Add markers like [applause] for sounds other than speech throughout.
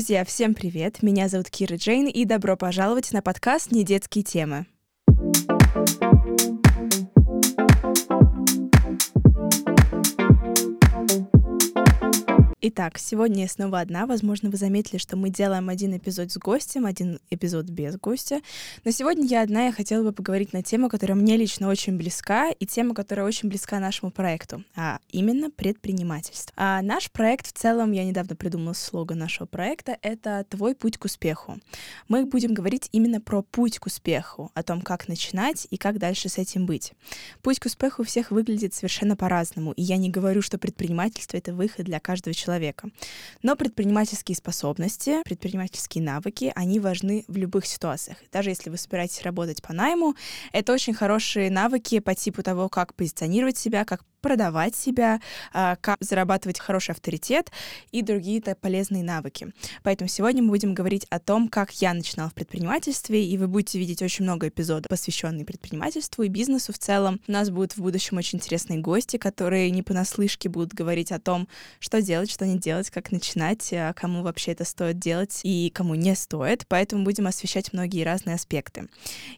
Друзья, всем привет! Меня зовут Кира Джейн, и добро пожаловать на подкаст «Не детские темы». Итак, сегодня я снова одна. Возможно, вы заметили, что мы делаем один эпизод с гостем, один эпизод без гостя. Но сегодня я одна, я хотела бы поговорить на тему, которая мне лично очень близка, и тема, которая очень близка нашему проекту, а именно предпринимательство. А наш проект в целом, я недавно придумала слоган нашего проекта, это «Твой путь к успеху». Мы будем говорить именно про путь к успеху, о том, как начинать и как дальше с этим быть. Путь к успеху у всех выглядит совершенно по-разному, и я не говорю, что предпринимательство — это выход для каждого человека, человека. Но предпринимательские способности, предпринимательские навыки, они важны в любых ситуациях. Даже если вы собираетесь работать по найму, это очень хорошие навыки по типу того, как позиционировать себя, как продавать себя, а, как зарабатывать хороший авторитет и другие-то полезные навыки. Поэтому сегодня мы будем говорить о том, как я начинала в предпринимательстве, и вы будете видеть очень много эпизодов, посвященных предпринимательству и бизнесу в целом. У нас будут в будущем очень интересные гости, которые не понаслышке будут говорить о том, что делать, что не делать, как начинать, а, кому вообще это стоит делать и кому не стоит. Поэтому будем освещать многие разные аспекты.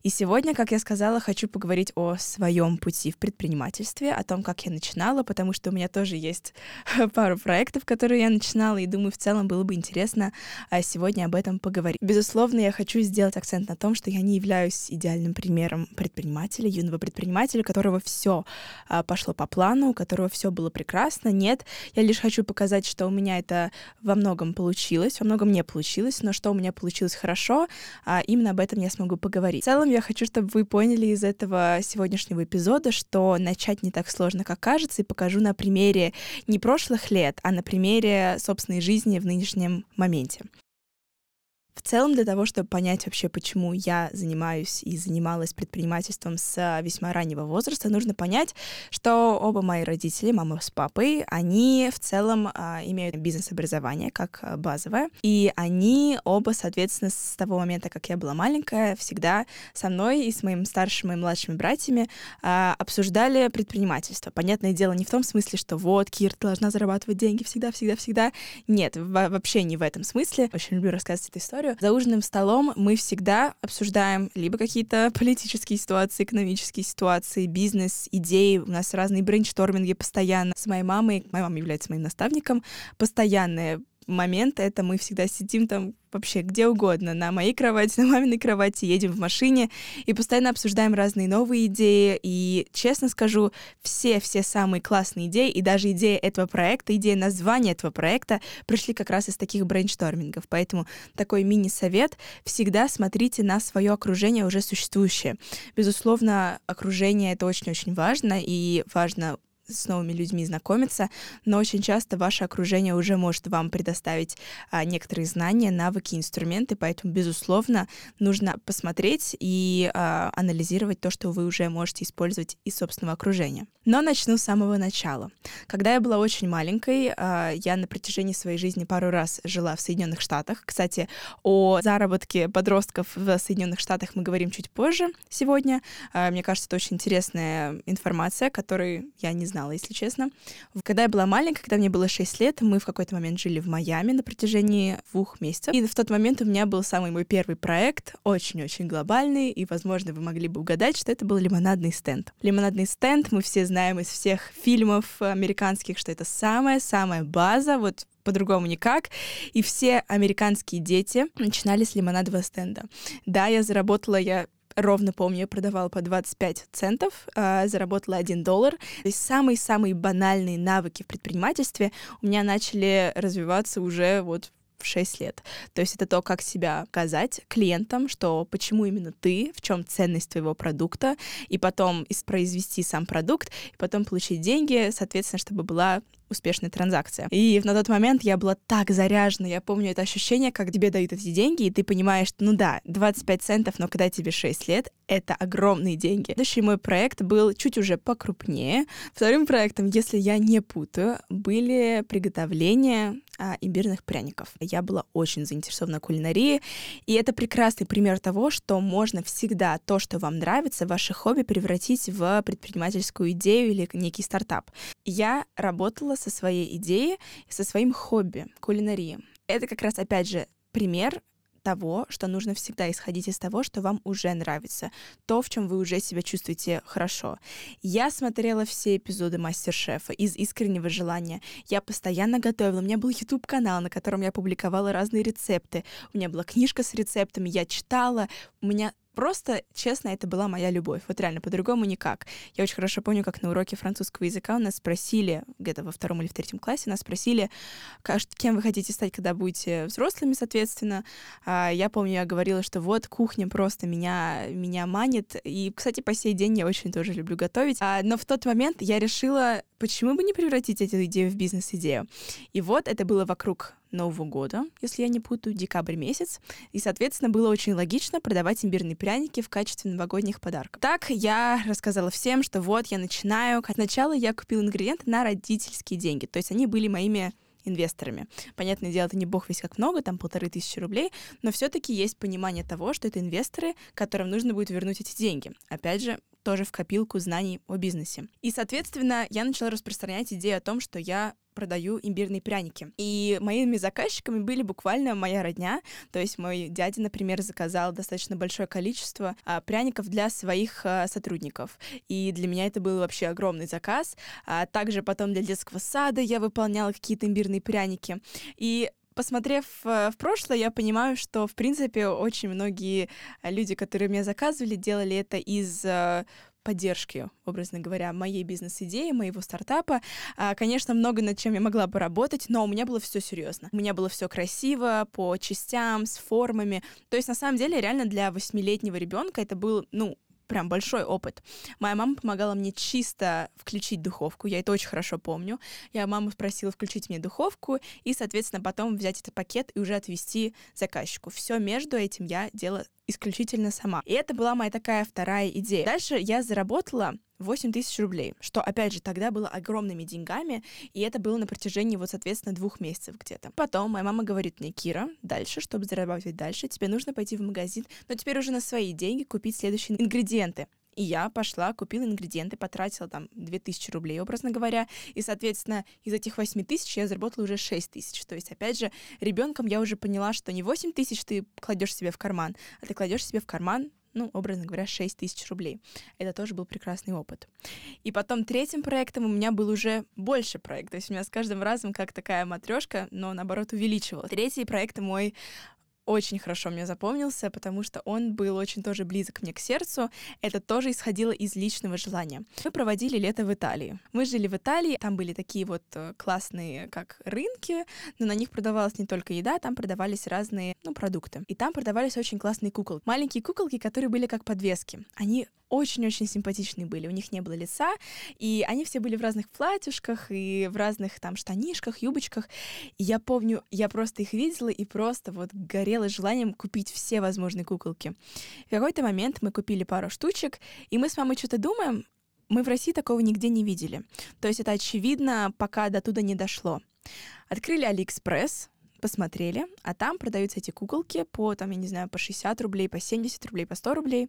И сегодня, как я сказала, хочу поговорить о своем пути в предпринимательстве, о том, как я начинала, потому что у меня тоже есть [laughs] пару проектов, которые я начинала, и думаю, в целом было бы интересно а, сегодня об этом поговорить. Безусловно, я хочу сделать акцент на том, что я не являюсь идеальным примером предпринимателя, юного предпринимателя, которого все а, пошло по плану, у которого все было прекрасно. Нет, я лишь хочу показать, что у меня это во многом получилось, во многом не получилось, но что у меня получилось хорошо, а, именно об этом я смогу поговорить. В целом, я хочу, чтобы вы поняли из этого сегодняшнего эпизода, что начать не так сложно, как кажется, и покажу на примере не прошлых лет, а на примере собственной жизни в нынешнем моменте. В целом, для того, чтобы понять вообще, почему я занимаюсь и занималась предпринимательством с весьма раннего возраста, нужно понять, что оба мои родители, мама с папой, они в целом а, имеют бизнес-образование как а, базовое, и они оба, соответственно, с того момента, как я была маленькая, всегда со мной и с моим старшим и младшими братьями а, обсуждали предпринимательство. Понятное дело, не в том смысле, что вот, Кир, ты должна зарабатывать деньги всегда-всегда-всегда. Нет, вообще не в этом смысле. Очень люблю рассказывать эту историю историю. За ужинным столом мы всегда обсуждаем либо какие-то политические ситуации, экономические ситуации, бизнес, идеи. У нас разные брейншторминги постоянно. С моей мамой, моя мама является моим наставником, постоянные моменты, это мы всегда сидим там вообще где угодно, на моей кровати, [laughs] на маминой кровати, едем в машине и постоянно обсуждаем разные новые идеи. И, честно скажу, все-все самые классные идеи, и даже идея этого проекта, идея названия этого проекта пришли как раз из таких брейнштормингов. Поэтому такой мини-совет — всегда смотрите на свое окружение уже существующее. Безусловно, окружение — это очень-очень важно, и важно с новыми людьми знакомиться, но очень часто ваше окружение уже может вам предоставить а, некоторые знания, навыки, инструменты, поэтому, безусловно, нужно посмотреть и а, анализировать то, что вы уже можете использовать из собственного окружения. Но начну с самого начала. Когда я была очень маленькой, а, я на протяжении своей жизни пару раз жила в Соединенных Штатах. Кстати, о заработке подростков в Соединенных Штатах мы говорим чуть позже сегодня. А, мне кажется, это очень интересная информация, которой я не знала, если честно. Когда я была маленькая, когда мне было 6 лет, мы в какой-то момент жили в Майами на протяжении двух месяцев. И в тот момент у меня был самый мой первый проект, очень-очень глобальный, и, возможно, вы могли бы угадать, что это был лимонадный стенд. Лимонадный стенд мы все знаем из всех фильмов американских, что это самая-самая база, вот по-другому никак. И все американские дети начинали с лимонадового стенда. Да, я заработала, я ровно помню, я продавала по 25 центов, э, заработала 1 доллар. То есть самые-самые банальные навыки в предпринимательстве у меня начали развиваться уже вот в 6 лет. То есть это то, как себя показать клиентам, что почему именно ты, в чем ценность твоего продукта, и потом произвести сам продукт, и потом получить деньги, соответственно, чтобы была успешная транзакция. И на тот момент я была так заряжена. Я помню это ощущение, как тебе дают эти деньги, и ты понимаешь, ну да, 25 центов, но когда тебе 6 лет, это огромные деньги. Следующий мой проект был чуть уже покрупнее. Вторым проектом, если я не путаю, были приготовления а, имбирных пряников. Я была очень заинтересована кулинарией, и это прекрасный пример того, что можно всегда то, что вам нравится, ваше хобби превратить в предпринимательскую идею или некий стартап. Я работала со своей идеей, со своим хобби — кулинарией Это как раз, опять же, пример того, что нужно всегда исходить из того, что вам уже нравится, то, в чем вы уже себя чувствуете хорошо. Я смотрела все эпизоды Мастер-шефа из искреннего желания. Я постоянно готовила. У меня был YouTube-канал, на котором я публиковала разные рецепты. У меня была книжка с рецептами, я читала. У меня Просто, честно, это была моя любовь. Вот реально, по-другому никак. Я очень хорошо помню, как на уроке французского языка у нас спросили, где-то во втором или в третьем классе, нас спросили, кем вы хотите стать, когда будете взрослыми, соответственно. А, я помню, я говорила, что вот кухня просто меня, меня манит. И, кстати, по сей день я очень тоже люблю готовить. А, но в тот момент я решила, почему бы не превратить эту идею в бизнес-идею. И вот это было вокруг Нового года, если я не путаю, декабрь месяц. И, соответственно, было очень логично продавать имбирные пряники в качестве новогодних подарков. Так я рассказала всем, что вот я начинаю. Сначала я купила ингредиенты на родительские деньги. То есть они были моими инвесторами. Понятное дело, это не бог весь как много, там полторы тысячи рублей, но все-таки есть понимание того, что это инвесторы, которым нужно будет вернуть эти деньги. Опять же, тоже в копилку знаний о бизнесе. И, соответственно, я начала распространять идею о том, что я продаю имбирные пряники. И моими заказчиками были буквально моя родня. То есть мой дядя, например, заказал достаточно большое количество а, пряников для своих а, сотрудников. И для меня это был вообще огромный заказ. А также потом для детского сада я выполняла какие-то имбирные пряники. И посмотрев э, в прошлое, я понимаю, что, в принципе, очень многие люди, которые меня заказывали, делали это из э, поддержки, образно говоря, моей бизнес-идеи, моего стартапа. А, конечно, много над чем я могла бы работать, но у меня было все серьезно. У меня было все красиво, по частям, с формами. То есть, на самом деле, реально для восьмилетнего ребенка это был, ну, прям большой опыт. Моя мама помогала мне чисто включить духовку, я это очень хорошо помню. Я маму спросила включить мне духовку и, соответственно, потом взять этот пакет и уже отвезти заказчику. Все между этим я делала исключительно сама. И это была моя такая вторая идея. Дальше я заработала 8 тысяч рублей, что, опять же, тогда было огромными деньгами, и это было на протяжении, вот, соответственно, двух месяцев где-то. Потом моя мама говорит мне, Кира, дальше, чтобы зарабатывать дальше, тебе нужно пойти в магазин, но теперь уже на свои деньги купить следующие ингредиенты. И я пошла, купила ингредиенты, потратила там 2000 рублей, образно говоря. И, соответственно, из этих 8 тысяч я заработала уже 6 тысяч. То есть, опять же, ребенком я уже поняла, что не 8 тысяч ты кладешь себе в карман, а ты кладешь себе в карман ну, образно говоря, 6 тысяч рублей. Это тоже был прекрасный опыт. И потом третьим проектом у меня был уже больше проект. То есть у меня с каждым разом как такая матрешка, но наоборот увеличивалась. Третий проект мой очень хорошо мне запомнился, потому что он был очень тоже близок мне к сердцу. Это тоже исходило из личного желания. Мы проводили лето в Италии. Мы жили в Италии, там были такие вот э, классные, как рынки, но на них продавалась не только еда, там продавались разные, ну, продукты. И там продавались очень классные куколки. Маленькие куколки, которые были как подвески. Они очень-очень симпатичные были. У них не было лица, и они все были в разных платьюшках и в разных там штанишках, юбочках. И я помню, я просто их видела и просто вот горела желанием купить все возможные куколки. В какой-то момент мы купили пару штучек, и мы с мамой что-то думаем, мы в России такого нигде не видели. То есть это очевидно, пока до туда не дошло. Открыли Алиэкспресс, посмотрели, а там продаются эти куколки по, там, я не знаю, по 60 рублей, по 70 рублей, по 100 рублей.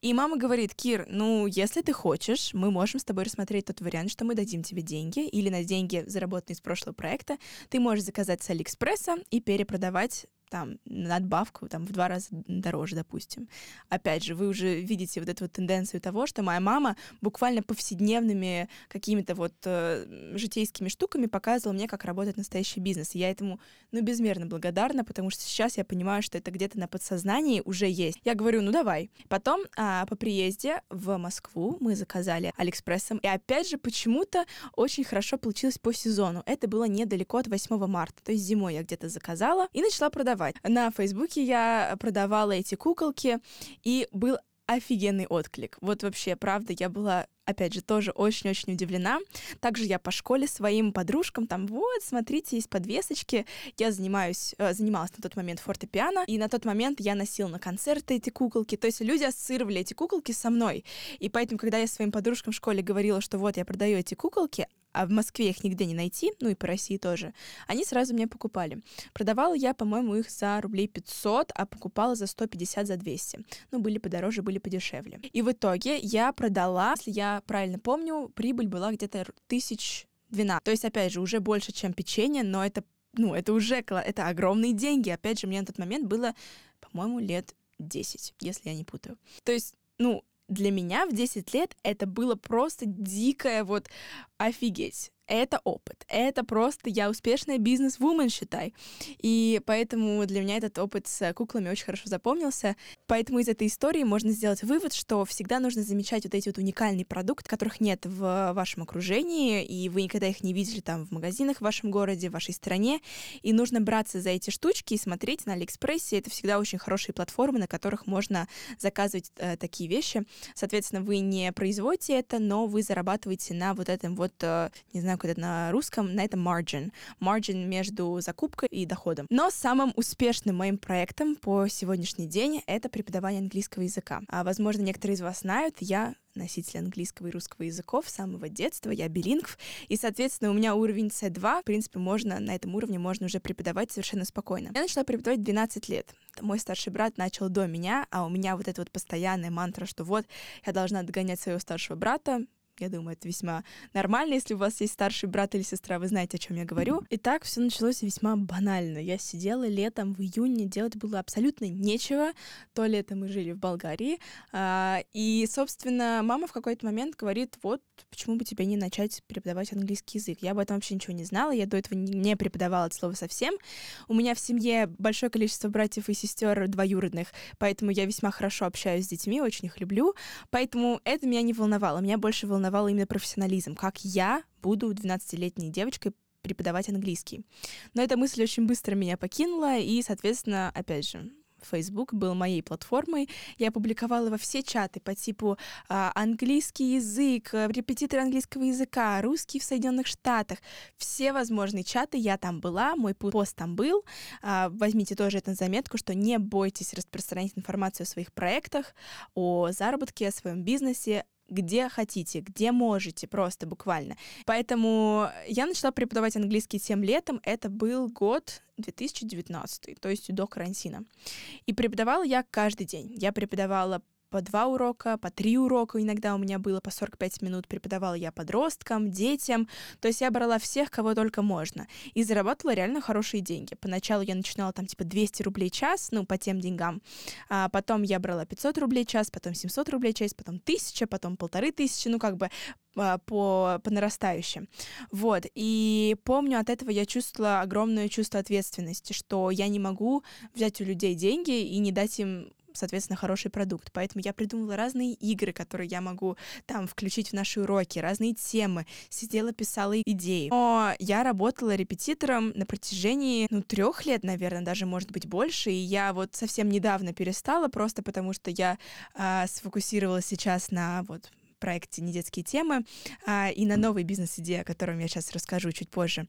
И мама говорит, Кир, ну, если ты хочешь, мы можем с тобой рассмотреть тот вариант, что мы дадим тебе деньги, или на деньги, заработанные из прошлого проекта, ты можешь заказать с Алиэкспресса и перепродавать там надбавку там в два раза дороже, допустим. Опять же, вы уже видите вот эту вот тенденцию того, что моя мама буквально повседневными какими-то вот э, житейскими штуками показывала мне, как работает настоящий бизнес. И я этому, ну, безмерно благодарна, потому что сейчас я понимаю, что это где-то на подсознании уже есть. Я говорю, ну, давай. Потом а, по приезде в Москву мы заказали Алиэкспрессом, и опять же, почему-то очень хорошо получилось по сезону. Это было недалеко от 8 марта, то есть зимой я где-то заказала и начала продавать продавать. На Фейсбуке я продавала эти куколки, и был офигенный отклик. Вот вообще, правда, я была опять же, тоже очень-очень удивлена. Также я по школе своим подружкам там, вот, смотрите, есть подвесочки. Я занимаюсь, э, занималась на тот момент фортепиано, и на тот момент я носила на концерты эти куколки. То есть люди ассоциировали эти куколки со мной. И поэтому, когда я своим подружкам в школе говорила, что вот, я продаю эти куколки, а в Москве их нигде не найти, ну и по России тоже, они сразу мне покупали. Продавала я, по-моему, их за рублей 500, а покупала за 150, за 200. Ну, были подороже, были подешевле. И в итоге я продала, если я правильно помню, прибыль была где-то тысяч 12. То есть, опять же, уже больше, чем печенье, но это ну, это уже это огромные деньги. Опять же, мне на тот момент было, по-моему, лет 10, если я не путаю. То есть, ну, для меня в 10 лет это было просто дикое вот офигеть это опыт. Это просто я успешная бизнес-вумен, считай. И поэтому для меня этот опыт с куклами очень хорошо запомнился. Поэтому из этой истории можно сделать вывод, что всегда нужно замечать вот эти вот уникальные продукты, которых нет в вашем окружении, и вы никогда их не видели там в магазинах в вашем городе, в вашей стране. И нужно браться за эти штучки и смотреть на Алиэкспрессе. Это всегда очень хорошие платформы, на которых можно заказывать э, такие вещи. Соответственно, вы не производите это, но вы зарабатываете на вот этом вот, э, не знаю, как это на русском, на этом margin. Margin между закупкой и доходом. Но самым успешным моим проектом по сегодняшний день это преподавание английского языка. А, возможно, некоторые из вас знают, я носитель английского и русского языков с самого детства, я билингв, и, соответственно, у меня уровень C2, в принципе, можно, на этом уровне можно уже преподавать совершенно спокойно. Я начала преподавать 12 лет. Мой старший брат начал до меня, а у меня вот эта вот постоянная мантра, что вот, я должна догонять своего старшего брата, я думаю, это весьма нормально, если у вас есть старший брат или сестра, вы знаете, о чем я говорю. И так все началось весьма банально. Я сидела летом в июне, делать было абсолютно нечего. То лето мы жили в Болгарии. А, и, собственно, мама в какой-то момент говорит, вот, почему бы тебе не начать преподавать английский язык? Я об этом вообще ничего не знала, я до этого не преподавала это слово совсем. У меня в семье большое количество братьев и сестер двоюродных, поэтому я весьма хорошо общаюсь с детьми, очень их люблю. Поэтому это меня не волновало. Меня больше волновало волновал именно профессионализм, как я буду 12-летней девочкой преподавать английский. Но эта мысль очень быстро меня покинула, и, соответственно, опять же, Facebook был моей платформой. Я публиковала во все чаты по типу а, английский язык, репетитор английского языка, русский в Соединенных Штатах. Все возможные чаты, я там была, мой пост там был. А, возьмите тоже это на заметку, что не бойтесь распространять информацию о своих проектах, о заработке, о своем бизнесе где хотите, где можете, просто буквально. Поэтому я начала преподавать английский тем летом. Это был год 2019, то есть до карантина. И преподавала я каждый день. Я преподавала по два урока, по три урока иногда у меня было, по 45 минут преподавала я подросткам, детям, то есть я брала всех, кого только можно, и зарабатывала реально хорошие деньги. Поначалу я начинала там типа 200 рублей час, ну, по тем деньгам, а потом я брала 500 рублей час, потом 700 рублей час, потом 1000, потом полторы тысячи, ну, как бы а, по, по нарастающим. Вот. И помню, от этого я чувствовала огромное чувство ответственности, что я не могу взять у людей деньги и не дать им соответственно, хороший продукт. Поэтому я придумала разные игры, которые я могу там включить в наши уроки, разные темы, сидела, писала идеи. Но я работала репетитором на протяжении, ну, трех лет, наверное, даже, может быть, больше, и я вот совсем недавно перестала, просто потому что я а, сфокусировалась сейчас на вот проекте «Недетские темы» а, и на новой бизнес-идее, о котором я сейчас расскажу чуть позже.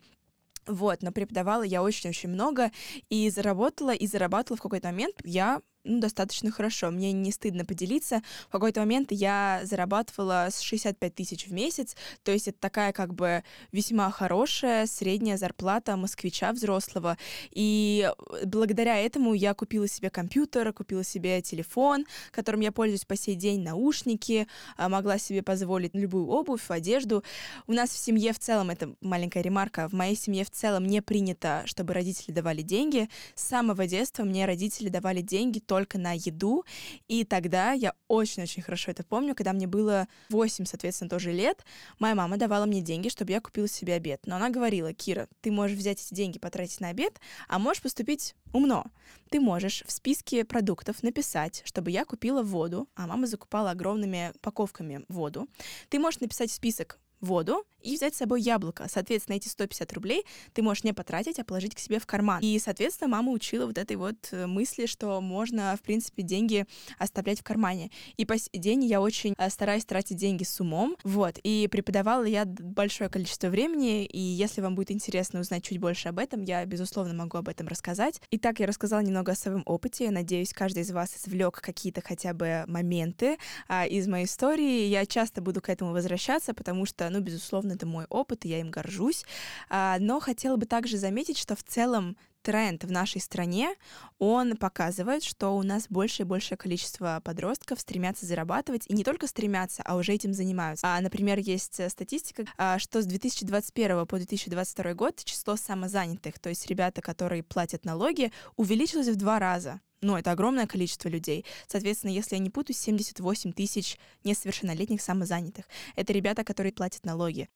Вот, но преподавала я очень-очень много и заработала, и зарабатывала в какой-то момент. Я ну, достаточно хорошо. Мне не стыдно поделиться. В какой-то момент я зарабатывала с 65 тысяч в месяц, то есть это такая как бы весьма хорошая средняя зарплата москвича взрослого. И благодаря этому я купила себе компьютер, купила себе телефон, которым я пользуюсь по сей день, наушники, а, могла себе позволить любую обувь, одежду. У нас в семье в целом, это маленькая ремарка, в моей семье в целом не принято, чтобы родители давали деньги. С самого детства мне родители давали деньги только на еду. И тогда я очень-очень хорошо это помню, когда мне было 8, соответственно, тоже лет, моя мама давала мне деньги, чтобы я купила себе обед. Но она говорила, Кира, ты можешь взять эти деньги, потратить на обед, а можешь поступить умно. Ты можешь в списке продуктов написать, чтобы я купила воду, а мама закупала огромными упаковками воду. Ты можешь написать список воду и взять с собой яблоко. Соответственно, эти 150 рублей ты можешь не потратить, а положить к себе в карман. И, соответственно, мама учила вот этой вот э, мысли, что можно, в принципе, деньги оставлять в кармане. И по сей день я очень э, стараюсь тратить деньги с умом. Вот. И преподавала я большое количество времени, и если вам будет интересно узнать чуть больше об этом, я, безусловно, могу об этом рассказать. Итак, я рассказала немного о своем опыте. Надеюсь, каждый из вас извлек какие-то хотя бы моменты а, из моей истории. Я часто буду к этому возвращаться, потому что ну, безусловно, это мой опыт, и я им горжусь. А, но хотела бы также заметить, что в целом тренд в нашей стране, он показывает, что у нас больше и большее количество подростков стремятся зарабатывать, и не только стремятся, а уже этим занимаются. А, например, есть статистика, а, что с 2021 по 2022 год число самозанятых, то есть ребята, которые платят налоги, увеличилось в два раза. Ну, это огромное количество людей. Соответственно, если я не путаю, 78 тысяч несовершеннолетних самозанятых. Это ребята, которые платят налоги.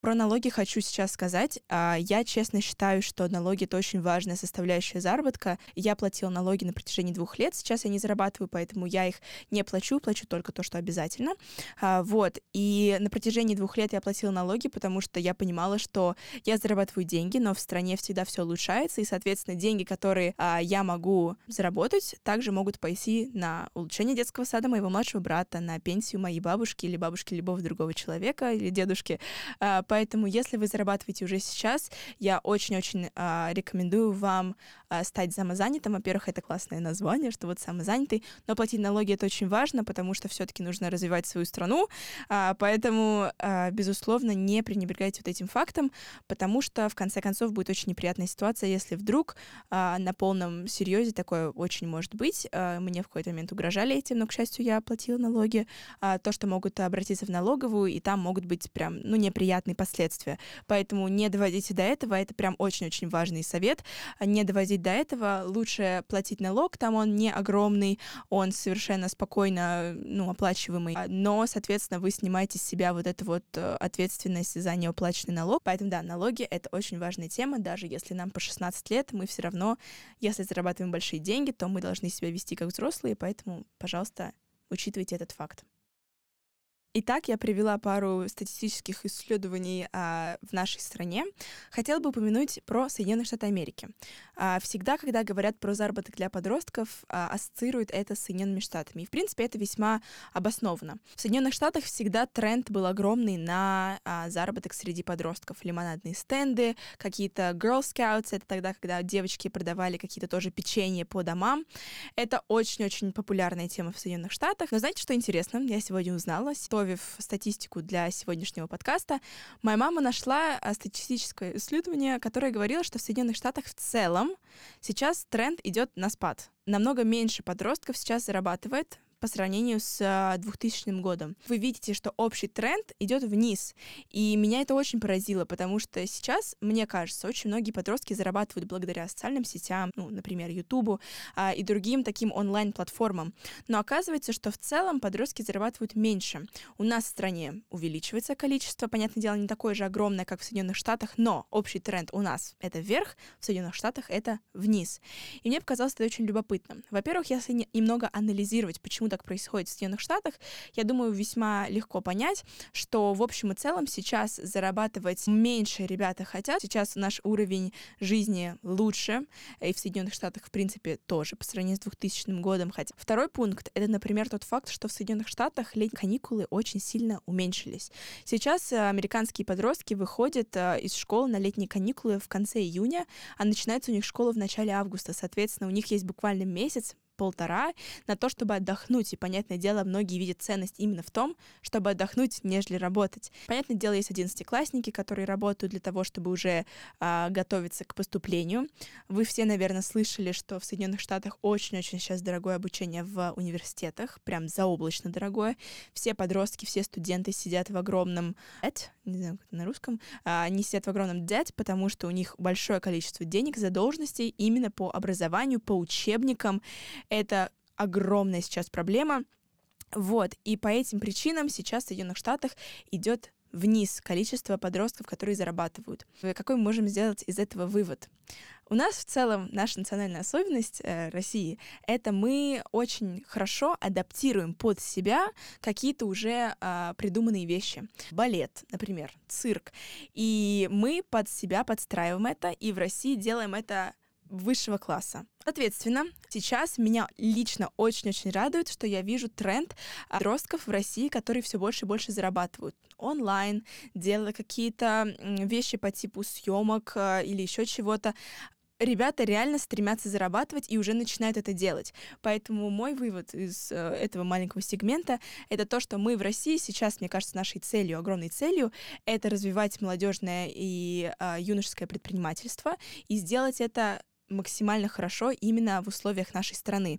Про налоги хочу сейчас сказать. А, я честно считаю, что налоги — это очень важная составляющая заработка. Я платила налоги на протяжении двух лет, сейчас я не зарабатываю, поэтому я их не плачу, плачу только то, что обязательно. А, вот. И на протяжении двух лет я платила налоги, потому что я понимала, что я зарабатываю деньги, но в стране всегда все улучшается, и, соответственно, деньги, которые а, я могу заработать, также могут пойти на улучшение детского сада моего младшего брата, на пенсию моей бабушки или бабушки любого другого человека или дедушки. Поэтому, если вы зарабатываете уже сейчас, я очень-очень э, рекомендую вам э, стать самозанятым. Во-первых, это классное название, что вот самозанятый, но платить налоги это очень важно, потому что все-таки нужно развивать свою страну. Э, поэтому, э, безусловно, не пренебрегайте вот этим фактом, потому что в конце концов будет очень неприятная ситуация, если вдруг э, на полном серьезе такое очень может быть. Э, мне в какой-то момент угрожали этим, но, к счастью, я платила налоги. Э, то, что могут обратиться в налоговую, и там могут быть прям, ну, неприятные последствия. Поэтому не доводите до этого, это прям очень-очень важный совет. Не доводить до этого, лучше платить налог, там он не огромный, он совершенно спокойно, ну, оплачиваемый, но, соответственно, вы снимаете с себя вот эту вот э, ответственность за неуплаченный налог. Поэтому, да, налоги — это очень важная тема, даже если нам по 16 лет, мы все равно, если зарабатываем большие деньги, то мы должны себя вести как взрослые, поэтому, пожалуйста, учитывайте этот факт. Итак, я привела пару статистических исследований а, в нашей стране. Хотела бы упомянуть про Соединенные Штаты Америки. А, всегда, когда говорят про заработок для подростков, а, ассоциируют это с Соединенными Штатами. И, в принципе, это весьма обосновано. В Соединенных Штатах всегда тренд был огромный на а, заработок среди подростков. Лимонадные стенды, какие-то Girl Scouts, это тогда, когда девочки продавали какие-то тоже печенье по домам. Это очень-очень популярная тема в Соединенных Штатах. Но знаете, что интересно? Я сегодня узнала, что подготовив статистику для сегодняшнего подкаста, моя мама нашла а, статистическое исследование, которое говорило, что в Соединенных Штатах в целом сейчас тренд идет на спад. Намного меньше подростков сейчас зарабатывает по сравнению с 2000 а, годом. Вы видите, что общий тренд идет вниз. И меня это очень поразило, потому что сейчас, мне кажется, очень многие подростки зарабатывают благодаря социальным сетям, ну, например, Ютубу а, и другим таким онлайн-платформам. Но оказывается, что в целом подростки зарабатывают меньше. У нас в стране увеличивается количество, понятное дело, не такое же огромное, как в Соединенных Штатах, но общий тренд у нас это вверх, в Соединенных Штатах это вниз. И мне показалось это очень любопытно. Во-первых, если немного анализировать, почему почему так происходит в Соединенных Штатах, я думаю, весьма легко понять, что в общем и целом сейчас зарабатывать меньше ребята хотят. Сейчас наш уровень жизни лучше, и в Соединенных Штатах, в принципе, тоже по сравнению с 2000 годом. Хотя второй пункт — это, например, тот факт, что в Соединенных Штатах летние каникулы очень сильно уменьшились. Сейчас э, американские подростки выходят э, из школы на летние каникулы в конце июня, а начинается у них школа в начале августа. Соответственно, у них есть буквально месяц полтора на то, чтобы отдохнуть. И, понятное дело, многие видят ценность именно в том, чтобы отдохнуть, нежели работать. Понятное дело, есть одиннадцатиклассники, которые работают для того, чтобы уже а, готовиться к поступлению. Вы все, наверное, слышали, что в Соединенных Штатах очень-очень сейчас дорогое обучение в университетах, прям заоблачно дорогое. Все подростки, все студенты сидят в огромном debt, не знаю, как это на русском, а, они сидят в огромном debt, потому что у них большое количество денег, задолженностей именно по образованию, по учебникам. Это огромная сейчас проблема. Вот, и по этим причинам сейчас в Соединенных Штатах идет вниз количество подростков, которые зарабатывают. Какой мы можем сделать из этого вывод? У нас в целом наша национальная особенность э, России — это мы очень хорошо адаптируем под себя какие-то уже э, придуманные вещи. Балет, например, цирк. И мы под себя подстраиваем это, и в России делаем это высшего класса. Соответственно, сейчас меня лично очень-очень радует, что я вижу тренд подростков в России, которые все больше и больше зарабатывают онлайн, делая какие-то вещи по типу съемок э, или еще чего-то ребята реально стремятся зарабатывать и уже начинают это делать. Поэтому мой вывод из э, этого маленького сегмента — это то, что мы в России сейчас, мне кажется, нашей целью, огромной целью, это развивать молодежное и э, юношеское предпринимательство и сделать это максимально хорошо именно в условиях нашей страны.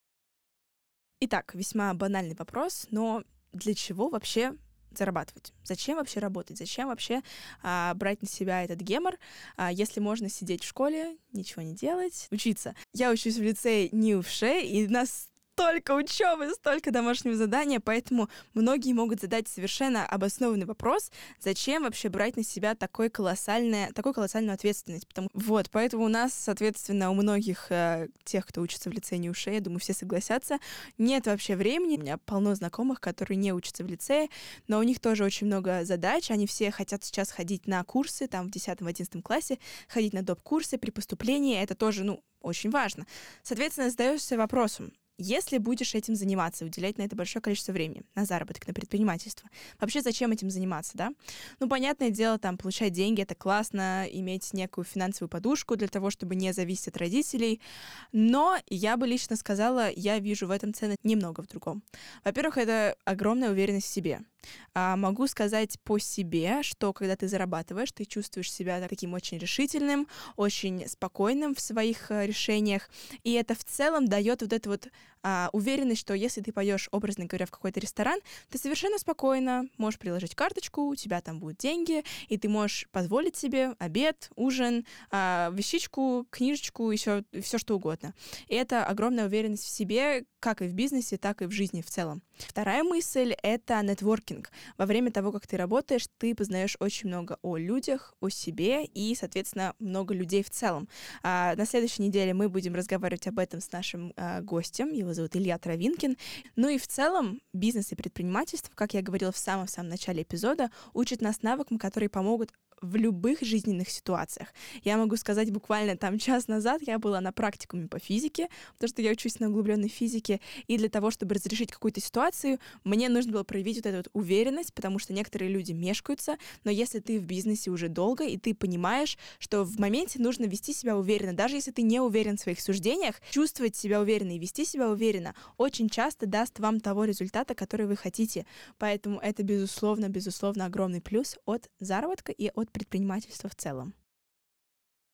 Итак, весьма банальный вопрос, но для чего вообще зарабатывать? Зачем вообще работать? Зачем вообще а, брать на себя этот гемор, а, если можно сидеть в школе, ничего не делать, учиться? Я учусь в лицее НИУФШЕ, и нас столько учебы, столько домашнего задания, поэтому многие могут задать совершенно обоснованный вопрос, зачем вообще брать на себя такой колоссальное, такую колоссальную ответственность. Потому, вот, поэтому у нас, соответственно, у многих э, тех, кто учится в лицее не ушей, я думаю, все согласятся, нет вообще времени. У меня полно знакомых, которые не учатся в лицее, но у них тоже очень много задач. Они все хотят сейчас ходить на курсы, там в 10-11 классе, ходить на доп-курсы при поступлении. Это тоже, ну, очень важно. Соответственно, задаешься вопросом, если будешь этим заниматься, уделять на это большое количество времени, на заработок, на предпринимательство, вообще зачем этим заниматься, да? Ну, понятное дело, там, получать деньги — это классно, иметь некую финансовую подушку для того, чтобы не зависеть от родителей, но я бы лично сказала, я вижу в этом ценность немного в другом. Во-первых, это огромная уверенность в себе — а, могу сказать по себе, что когда ты зарабатываешь, ты чувствуешь себя таким очень решительным, очень спокойным в своих а, решениях, и это в целом дает вот эту вот а, уверенность, что если ты пойдешь, образно говоря, в какой-то ресторан, ты совершенно спокойно можешь приложить карточку, у тебя там будут деньги, и ты можешь позволить себе обед, ужин, а, вещичку, книжечку, еще все что угодно. И это огромная уверенность в себе, как и в бизнесе, так и в жизни в целом. Вторая мысль — это нетворкинг. Во время того, как ты работаешь, ты познаешь очень много о людях, о себе и, соответственно, много людей в целом. А на следующей неделе мы будем разговаривать об этом с нашим а, гостем. Его зовут Илья Травинкин. Ну и в целом бизнес и предпринимательство, как я говорила в самом-самом начале эпизода, учат нас навыкам, которые помогут в любых жизненных ситуациях. Я могу сказать, буквально там час назад я была на практикуме по физике, потому что я учусь на углубленной физике, и для того, чтобы разрешить какую-то ситуацию, мне нужно было проявить вот эту вот уверенность, потому что некоторые люди мешкаются, но если ты в бизнесе уже долго, и ты понимаешь, что в моменте нужно вести себя уверенно, даже если ты не уверен в своих суждениях, чувствовать себя уверенно и вести себя уверенно очень часто даст вам того результата, который вы хотите. Поэтому это, безусловно, безусловно, огромный плюс от заработка и от от предпринимательства в целом.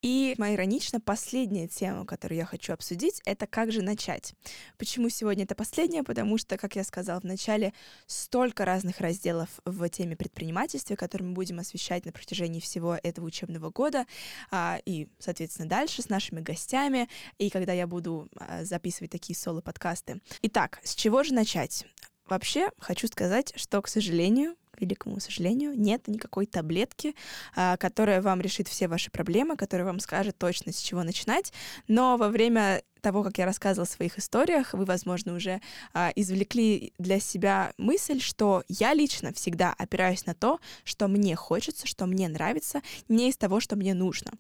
И, иронично, последняя тема, которую я хочу обсудить, это как же начать. Почему сегодня это последняя? Потому что, как я сказала в начале, столько разных разделов в теме предпринимательства, которые мы будем освещать на протяжении всего этого учебного года, а, и, соответственно, дальше с нашими гостями, и когда я буду а, записывать такие соло-подкасты. Итак, с чего же начать? Вообще, хочу сказать, что, к сожалению, к великому сожалению, нет никакой таблетки, а, которая вам решит все ваши проблемы, которая вам скажет точно, с чего начинать. Но во время того, как я рассказывала в своих историях, вы, возможно, уже а, извлекли для себя мысль, что я лично всегда опираюсь на то, что мне хочется, что мне нравится, не из того, что мне нужно.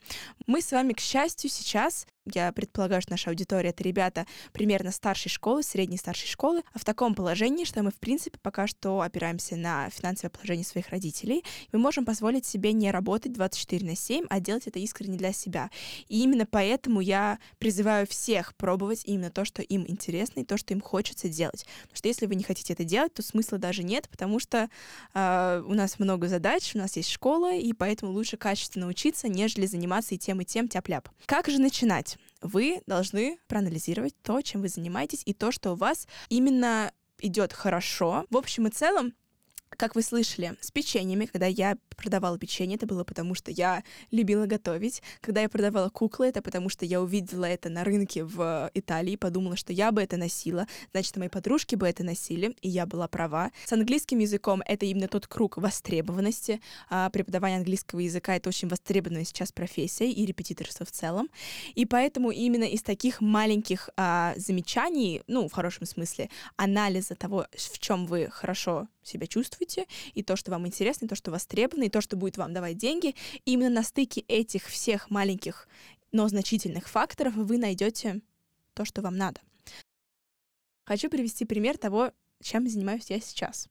Мы с вами, к счастью, сейчас я предполагаю, что наша аудитория — это ребята примерно старшей школы, средней старшей школы, а в таком положении, что мы, в принципе, пока что опираемся на финансовое положение своих родителей. Мы можем позволить себе не работать 24 на 7, а делать это искренне для себя. И именно поэтому я призываю всех пробовать именно то, что им интересно, и то, что им хочется делать. Потому что если вы не хотите это делать, то смысла даже нет, потому что э, у нас много задач, у нас есть школа, и поэтому лучше качественно учиться, нежели заниматься и тем, и тем тяп-ляп. Как же начинать? Вы должны проанализировать то, чем вы занимаетесь, и то, что у вас именно идет хорошо. В общем и целом, как вы слышали, с печеньями, когда я продавала печенье, это было потому, что я любила готовить. Когда я продавала куклы, это потому, что я увидела это на рынке в Италии, подумала, что я бы это носила, значит, мои подружки бы это носили, и я была права. С английским языком это именно тот круг востребованности. А преподавание английского языка — это очень востребованная сейчас профессия, и репетиторство в целом. И поэтому именно из таких маленьких а, замечаний, ну, в хорошем смысле, анализа того, в чем вы хорошо себя чувствуете, и то, что вам интересно, и то, что востребовано, и то, что будет вам давать деньги. И именно на стыке этих всех маленьких, но значительных факторов вы найдете то, что вам надо. Хочу привести пример того, чем занимаюсь я сейчас.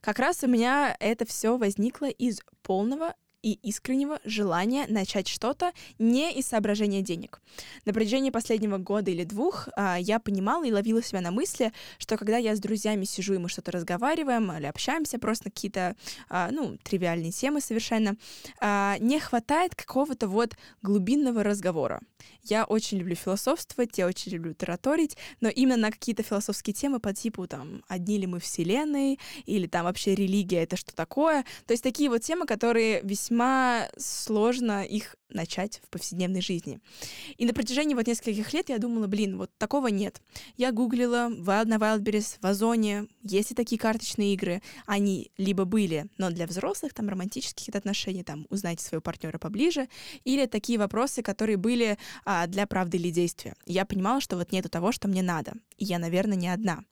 Как раз у меня это все возникло из полного и искреннего желания начать что-то не из соображения денег. На протяжении последнего года или двух а, я понимала и ловила себя на мысли, что когда я с друзьями сижу и мы что-то разговариваем или общаемся просто какие-то, а, ну, тривиальные темы совершенно, а, не хватает какого-то вот глубинного разговора. Я очень люблю философствовать, я очень люблю тараторить, но именно на какие-то философские темы по типу там «Одни ли мы вселенной?» или там вообще «Религия — это что такое?» То есть такие вот темы, которые весьма сложно их начать в повседневной жизни. И на протяжении вот нескольких лет я думала, блин, вот такого нет. Я гуглила на Wildberries, в Озоне, есть ли такие карточные игры. Они либо были, но для взрослых, там, романтических какие-то отношения, там, узнайте своего партнера поближе, или такие вопросы, которые были а, для правды или действия. Я понимала, что вот нету того, что мне надо. И я, наверное, не одна.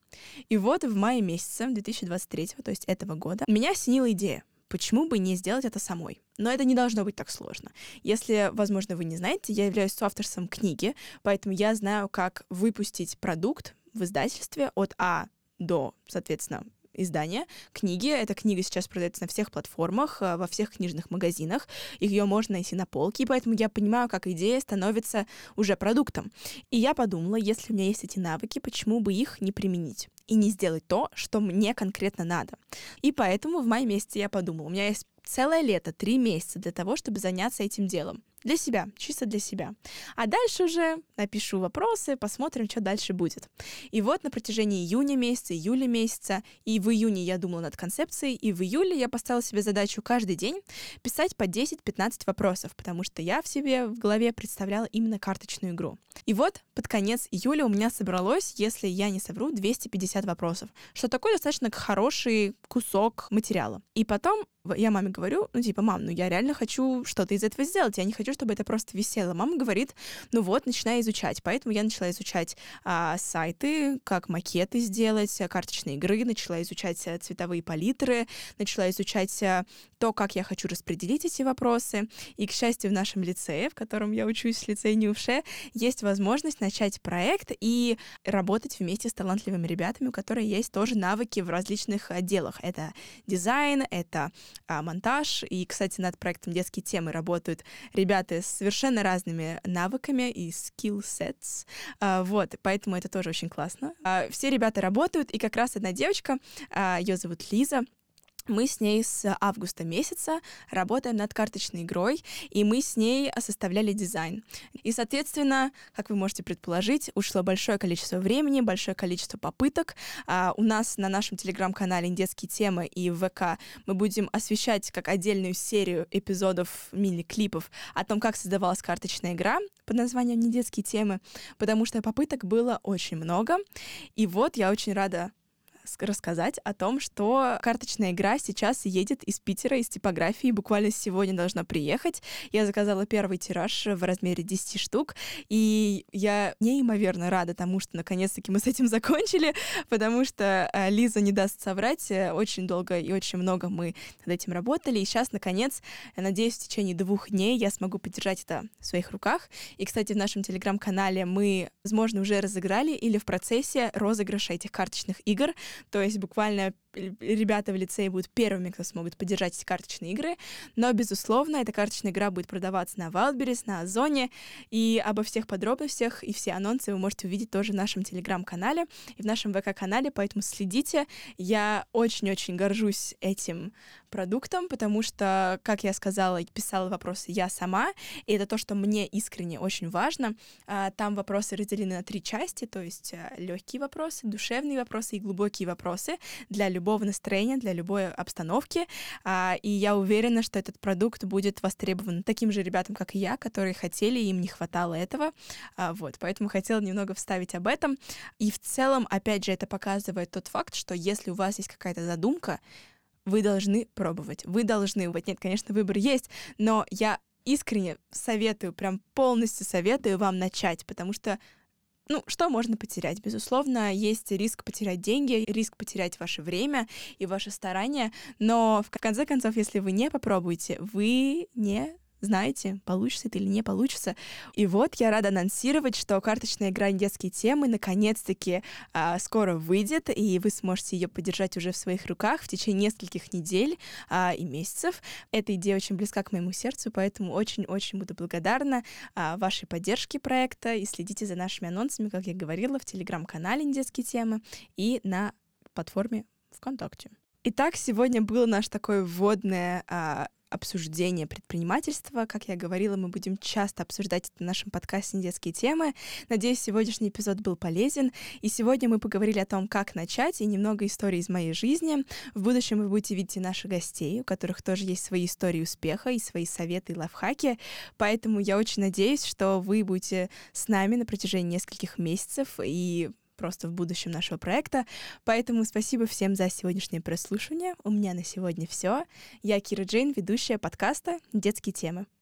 И вот в мае месяце 2023, то есть этого года, меня осенила идея почему бы не сделать это самой? Но это не должно быть так сложно. Если, возможно, вы не знаете, я являюсь соавторством книги, поэтому я знаю, как выпустить продукт в издательстве от А до, соответственно, издания книги. Эта книга сейчас продается на всех платформах, э, во всех книжных магазинах. Ее можно найти на полке, и поэтому я понимаю, как идея становится уже продуктом. И я подумала, если у меня есть эти навыки, почему бы их не применить? И не сделать то, что мне конкретно надо. И поэтому в мае месяце я подумала, у меня есть целое лето, три месяца для того, чтобы заняться этим делом. Для себя, чисто для себя. А дальше уже напишу вопросы, посмотрим, что дальше будет. И вот на протяжении июня месяца, июля месяца, и в июне я думала над концепцией, и в июле я поставила себе задачу каждый день писать по 10-15 вопросов, потому что я в себе в голове представляла именно карточную игру. И вот под конец июля у меня собралось, если я не совру, 250 вопросов, что такой достаточно хороший кусок материала. И потом я маме говорю, ну, типа, мам, ну, я реально хочу что-то из этого сделать, я не хочу, чтобы это просто висело. Мама говорит, ну вот, начинай изучать. Поэтому я начала изучать а, сайты, как макеты сделать, карточные игры, начала изучать а, цветовые палитры, начала изучать а, то, как я хочу распределить эти вопросы. И, к счастью, в нашем лицее, в котором я учусь, лицее Нюше, есть возможность начать проект и работать вместе с талантливыми ребятами, у которых есть тоже навыки в различных отделах. Это дизайн, это а, монтаж. И, кстати, над проектом «Детские темы» работают ребята с совершенно разными навыками и skill sets. А, вот, поэтому это тоже очень классно. А, все ребята работают, и как раз одна девочка, а, ее зовут Лиза, мы с ней с августа месяца работаем над карточной игрой, и мы с ней составляли дизайн. И, соответственно, как вы можете предположить, ушло большое количество времени, большое количество попыток. А у нас на нашем телеграм-канале «Детские темы» и ВК мы будем освещать как отдельную серию эпизодов мини-клипов о том, как создавалась карточная игра под названием «Недетские темы», потому что попыток было очень много. И вот я очень рада рассказать о том, что карточная игра сейчас едет из Питера, из типографии, буквально сегодня должна приехать. Я заказала первый тираж в размере 10 штук, и я неимоверно рада тому, что наконец-таки мы с этим закончили, потому что э, Лиза не даст соврать, э, очень долго и очень много мы над этим работали, и сейчас, наконец, надеюсь, в течение двух дней я смогу подержать это в своих руках. И, кстати, в нашем телеграм-канале мы, возможно, уже разыграли или в процессе розыгрыша этих карточных игр, то есть буквально ребята в лицее будут первыми, кто смогут поддержать эти карточные игры. Но, безусловно, эта карточная игра будет продаваться на Wildberries, на Озоне. И обо всех подробностях и все анонсы вы можете увидеть тоже в нашем телеграм-канале и в нашем ВК-канале, поэтому следите. Я очень-очень горжусь этим продуктом, потому что, как я сказала, писала вопросы я сама, и это то, что мне искренне очень важно. А, там вопросы разделены на три части, то есть а, легкие вопросы, душевные вопросы и глубокие вопросы для любого настроения, для любой обстановки. А, и я уверена, что этот продукт будет востребован таким же ребятам, как и я, которые хотели, им не хватало этого. А, вот, поэтому хотела немного вставить об этом. И в целом, опять же, это показывает тот факт, что если у вас есть какая-то задумка, вы должны пробовать. Вы должны, вот нет, конечно, выбор есть, но я искренне советую, прям полностью советую вам начать, потому что ну, что можно потерять? Безусловно, есть риск потерять деньги, риск потерять ваше время и ваше старание, но в конце концов, если вы не попробуете, вы не знаете, получится это или не получится. И вот я рада анонсировать, что карточная игра «Детские темы» наконец-таки а, скоро выйдет, и вы сможете ее поддержать уже в своих руках в течение нескольких недель а, и месяцев. Эта идея очень близка к моему сердцу, поэтому очень-очень буду благодарна а, вашей поддержке проекта и следите за нашими анонсами, как я говорила, в телеграм-канале «Детские темы» и на платформе ВКонтакте. Итак, сегодня было наш такое вводное а, обсуждение предпринимательства. Как я говорила, мы будем часто обсуждать это в нашем подкасте «Детские темы». Надеюсь, сегодняшний эпизод был полезен. И сегодня мы поговорили о том, как начать, и немного историй из моей жизни. В будущем вы будете видеть наших гостей, у которых тоже есть свои истории успеха и свои советы и лайфхаки. Поэтому я очень надеюсь, что вы будете с нами на протяжении нескольких месяцев и просто в будущем нашего проекта. Поэтому спасибо всем за сегодняшнее прослушивание. У меня на сегодня все. Я Кира Джейн, ведущая подкаста «Детские темы».